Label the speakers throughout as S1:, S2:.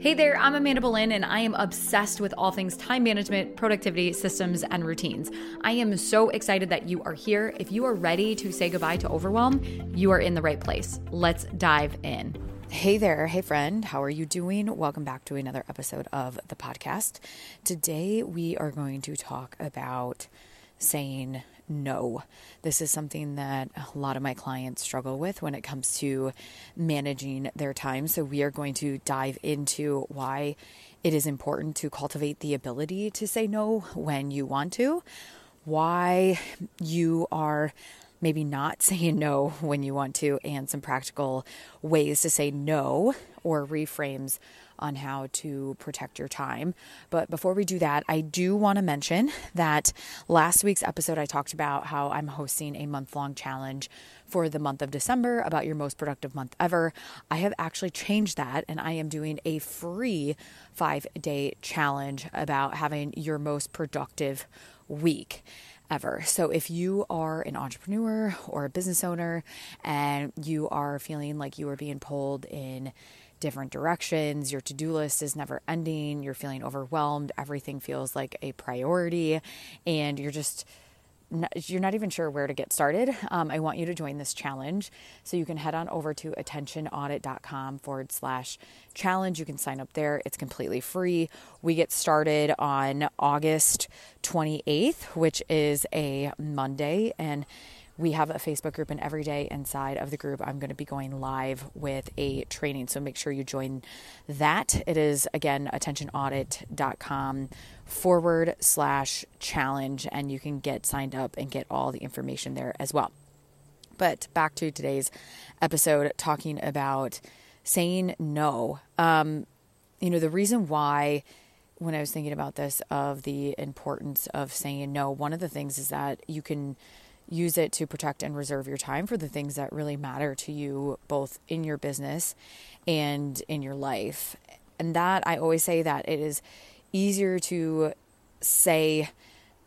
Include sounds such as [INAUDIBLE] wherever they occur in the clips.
S1: Hey there, I'm Amanda Boleyn, and I am obsessed with all things time management, productivity, systems, and routines. I am so excited that you are here. If you are ready to say goodbye to overwhelm, you are in the right place. Let's dive in. Hey there, hey friend, how are you doing? Welcome back to another episode of the podcast. Today we are going to talk about saying no. This is something that a lot of my clients struggle with when it comes to managing their time. So, we are going to dive into why it is important to cultivate the ability to say no when you want to, why you are maybe not [LAUGHS] saying no when you want to, and some practical ways to say no or reframes on how to protect your time. But before we do that, I do want to mention that last week's episode, I talked about how I'm hosting a month long challenge for the month of December about your most productive month ever. I have actually changed that and I am doing a free five day challenge about having your most productive week ever. So if you are an entrepreneur or a business owner and you are feeling like you are being pulled in different directions. Your to do list is never ending. You're feeling overwhelmed. Everything feels like a priority, and you're just you're not even sure where to get started, um, I want you to join this challenge. So you can head on over to attentionaudit.com forward slash challenge. You can sign up there. It's completely free. We get started on August 28th, which is a Monday. And we have a Facebook group, and every day inside of the group, I'm going to be going live with a training. So make sure you join that. It is again attentionaudit.com forward slash challenge, and you can get signed up and get all the information there as well. But back to today's episode, talking about saying no. Um, you know, the reason why when I was thinking about this of the importance of saying no, one of the things is that you can use it to protect and reserve your time for the things that really matter to you, both in your business and in your life. And that I always say that it is easier to say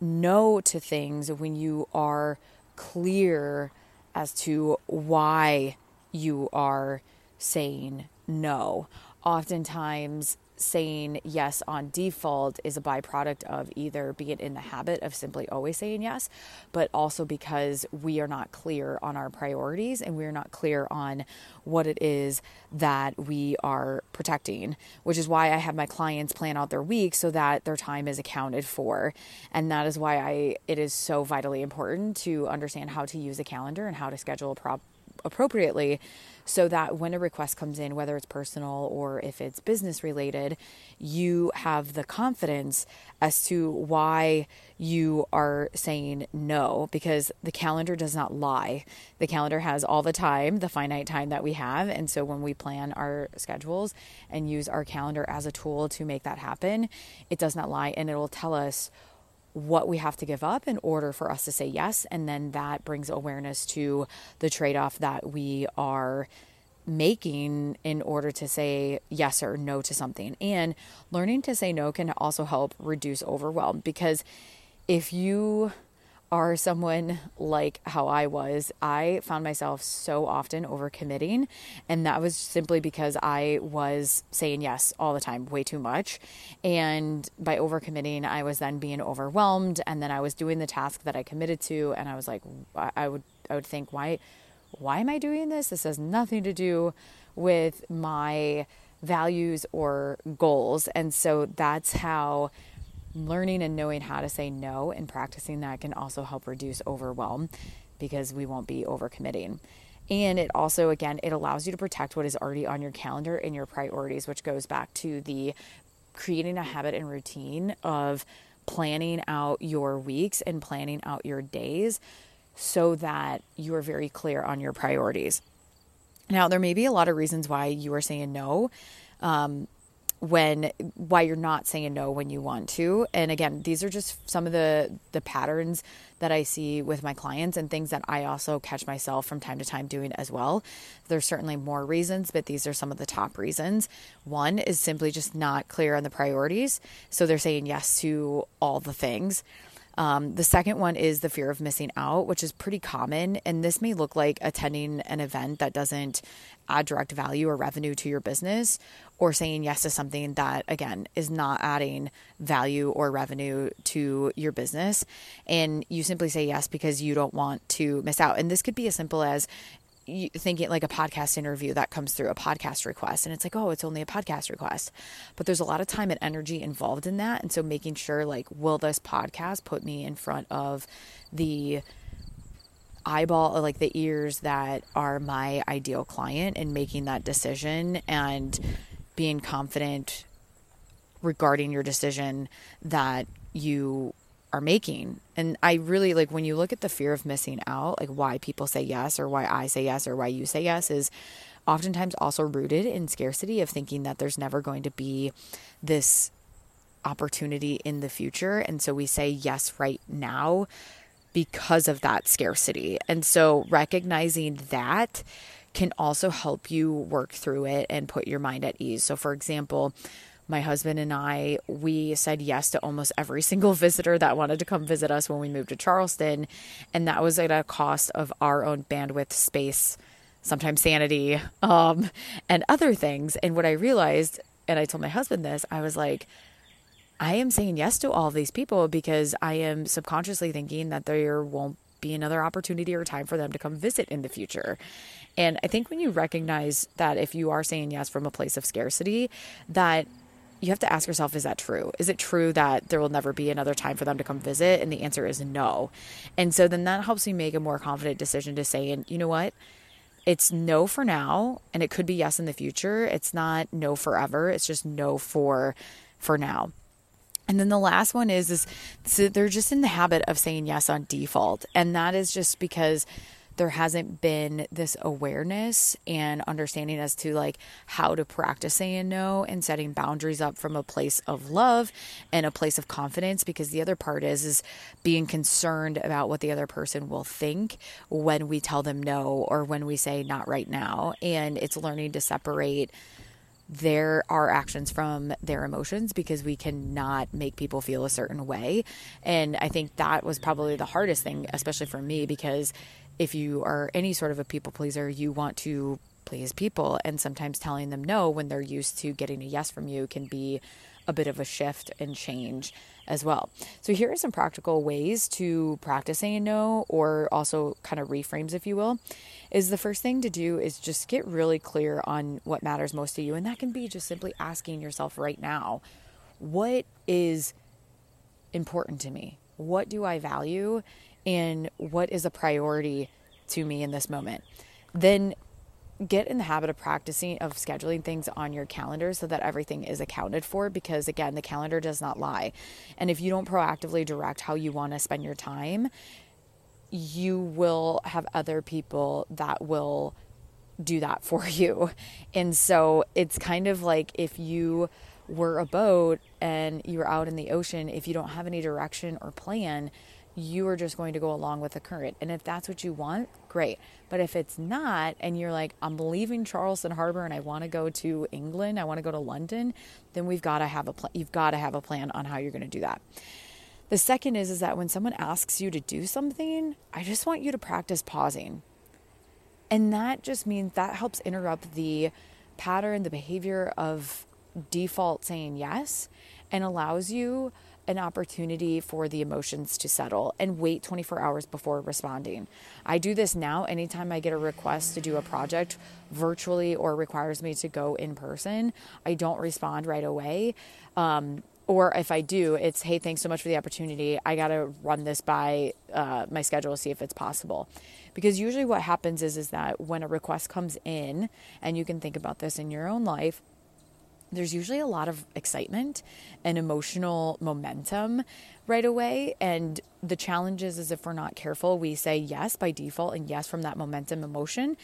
S1: no to things when you are clear as to why you are saying no. Oftentimes, saying yes on default is a byproduct of either being in the habit of simply always saying yes, but also because we are not clear on our priorities and we're not clear on what it is that we are protecting, which is why I have my clients plan out their week so that their time is accounted for. And that is why I it is so vitally important to understand how to use a calendar and how to schedule a prop appropriately so that when a request comes in, whether it's personal or if it's business related, you have the confidence as to why you are saying no because the calendar does not lie. The calendar has all the time, the finite time that we have. And so when we plan our schedules and use our calendar as a tool to make that happen, it does not lie and it will tell us what we have to give up in order for us to say yes. And then that brings awareness to the trade off that we are making in order to say yes or no to something. And learning to say no can also help reduce overwhelm because if you are someone like how I was, I found myself so often overcommitting. And that was simply because I was saying yes all the time, way too much. And by overcommitting, I was then being overwhelmed. And then I was doing the task that I committed to. And I was like, I would, I would think, why, why am I doing this? This has nothing to do with my values or goals. And so that's how learning and knowing how to say no and practicing that can also help reduce overwhelm because we won't be overcommitting. And it also, again, it allows you to protect what is already on your calendar and your priorities, which goes back to the creating a habit and routine of planning out your weeks and planning out your days so that you are very clear on your priorities. Now, there may be a lot of reasons why you are saying no. Um, when why you're not saying no when you want to. And again these are just some of the the patterns that i see with my clients and things that i also catch myself from time to time doing as well. There's certainly more reasons but these are some of the top reasons. One is simply just not clear on the priorities. So they're saying yes to all the things Um, the second one is the fear of missing out, which is pretty common. And this may look like attending an event that doesn't add direct value or revenue to your business, or saying yes to something that, again, is not adding value or revenue to your business. And you simply say yes because you don't want to miss out. And this could be as simple as thinking like a podcast interview that comes through a podcast request and it's like oh it's only a podcast request. But there's a lot of time and energy involved in that and so making sure like will this podcast put me in front of the eyeball like the ears that are my ideal client and making that decision and being confident regarding your decision that you are making. And I really like when you look at the fear of missing out, like why people say yes or why I say yes or why you say yes is oftentimes also rooted in scarcity of thinking that there's never going to be this opportunity in the future. And so we say yes right now because of that scarcity. And so recognizing that can also help you work through it and put your mind at ease. So, for example, my husband and I, we said yes to almost every [LAUGHS] single visitor that wanted to come visit us when we moved to Charleston. And that was at a cost of our own bandwidth, space, sometimes sanity, um, and other things. And what I realized, and I told my husband this, I was like, I am saying yes to all these people because I am subconsciously thinking that there won't be another opportunity or time for them to come visit in the future. And I think when you recognize that if you are saying yes from a place of scarcity, that you have to ask yourself is that true? Is it true that there will never be another time for them to come visit? And the answer is no. And so then that helps me make a more confident decision to say, and you know what? It's no for now, and it could be yes in the future. It's not no forever. It's just no for for now. And then the last one is is so they're just in the habit of saying yes on default. And that is just because there hasn't been this awareness and understanding as to like how to practice saying no and setting boundaries up from a place of love and a place of confidence because the other part is is being concerned about what the other person will think when we tell them no or when we say not right now. And it's learning to separate their our actions from their emotions because we cannot make people feel a certain way. And i think that was probably the hardest thing especially for me because if you are any sort of a people pleaser, you want to please people. And sometimes telling them no when they're used to getting a yes from you can be a bit of a shift and change as well. So, here are some practical ways to practice saying no, or also kind of reframes, if you will. Is the first thing to do is just get really clear on what matters most to you. And that can be just simply asking yourself right now, what is important to me? What do I value? And what is a priority to me in this moment. Then get in the habit of practicing of scheduling things on your calendar so that everything is accounted for because again the calendar does not lie and if you don't proactively direct how you want to spend your time you will have other people that will do that [LAUGHS] for you and so it's kind of like if you were a boat and you were out in the ocean if you don't have any direction or plan you are just going to go along with the current. And if that's what you want, great. But if it's not, and you're like, I'm leaving Charleston Harbor and I want to go to England, I want to go to London, then we've got to have a plan. You've got to have a plan on how you're going to do that. The second is is that when someone asks you to do something, I just want you to practice pausing. And that just means that helps interrupt the pattern, the behavior of default saying yes and allows you an opportunity for the emotions to settle and wait 24 hours before responding. I do this now anytime I get a request to do a project virtually or requires me to go in person. I don't respond right away. Um, or if I do, it's hey, thanks so much for the opportunity. I got to run this by uh, my schedule to see if it's possible. Because usually what happens is is that when a request comes in, and you can think about this in your own life, there's usually a lot of excitement and emotional momentum right away. And the challenge is, is if we're not careful, we say yes by default and yes from that momentum emotion.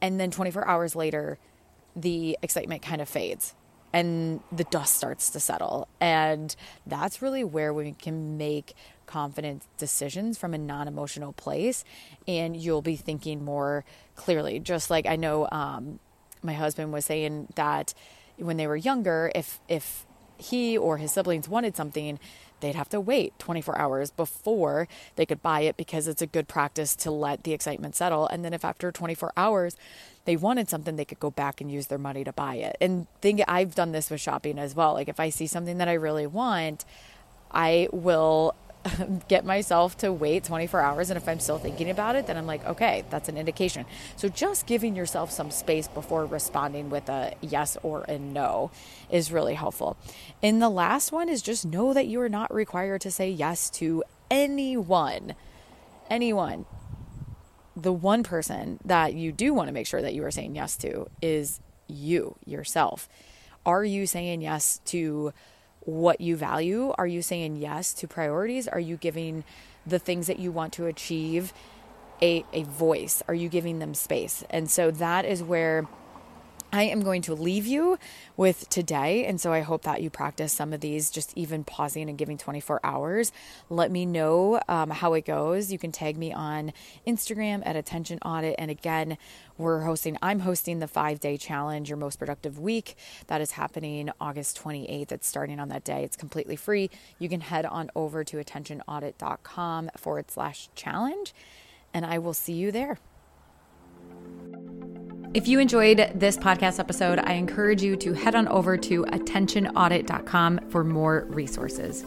S1: And then 24 hours later, the excitement kind of fades and the dust starts to settle. And that's really where we can make confident decisions from a non emotional place. And you'll be thinking more clearly. Just like I know um, my husband was saying that when they were younger, if if he or his siblings wanted something, they'd have to wait 24 hours before they could buy it because it's a good practice to let the excitement settle. And then if after 24 hours they wanted something, they could go back and use their money to buy it. And think I've done this with shopping as well. Like if I see something that I really want, I will [LAUGHS] get myself to wait 24 hours. And if I'm still thinking about it, then I'm like, okay, that's an indication. So just giving yourself some space before responding with a yes or a no is really helpful. And the last one is just know that you are not required to say yes to anyone. Anyone. The one person that you do want to make sure that you are saying yes to is you, yourself. Are you saying yes to what you value? Are you saying yes to priorities? Are you giving the things that you want to achieve a, a voice? Are you giving them space? And so that is where I am going to leave you with today. And so I hope that you practice some of these, just even pausing and giving 24 hours. Let me know um, how it goes. You can tag me on Instagram at Attention Audit. And again, we're hosting, I'm hosting the five day challenge, your most productive week. That is happening August 28th. It's starting on that day. It's completely free. You can head on over to attentionaudit.com forward slash challenge. And I will see you there. If you enjoyed this podcast episode, I encourage you to head on over to attentionaudit.com for more resources.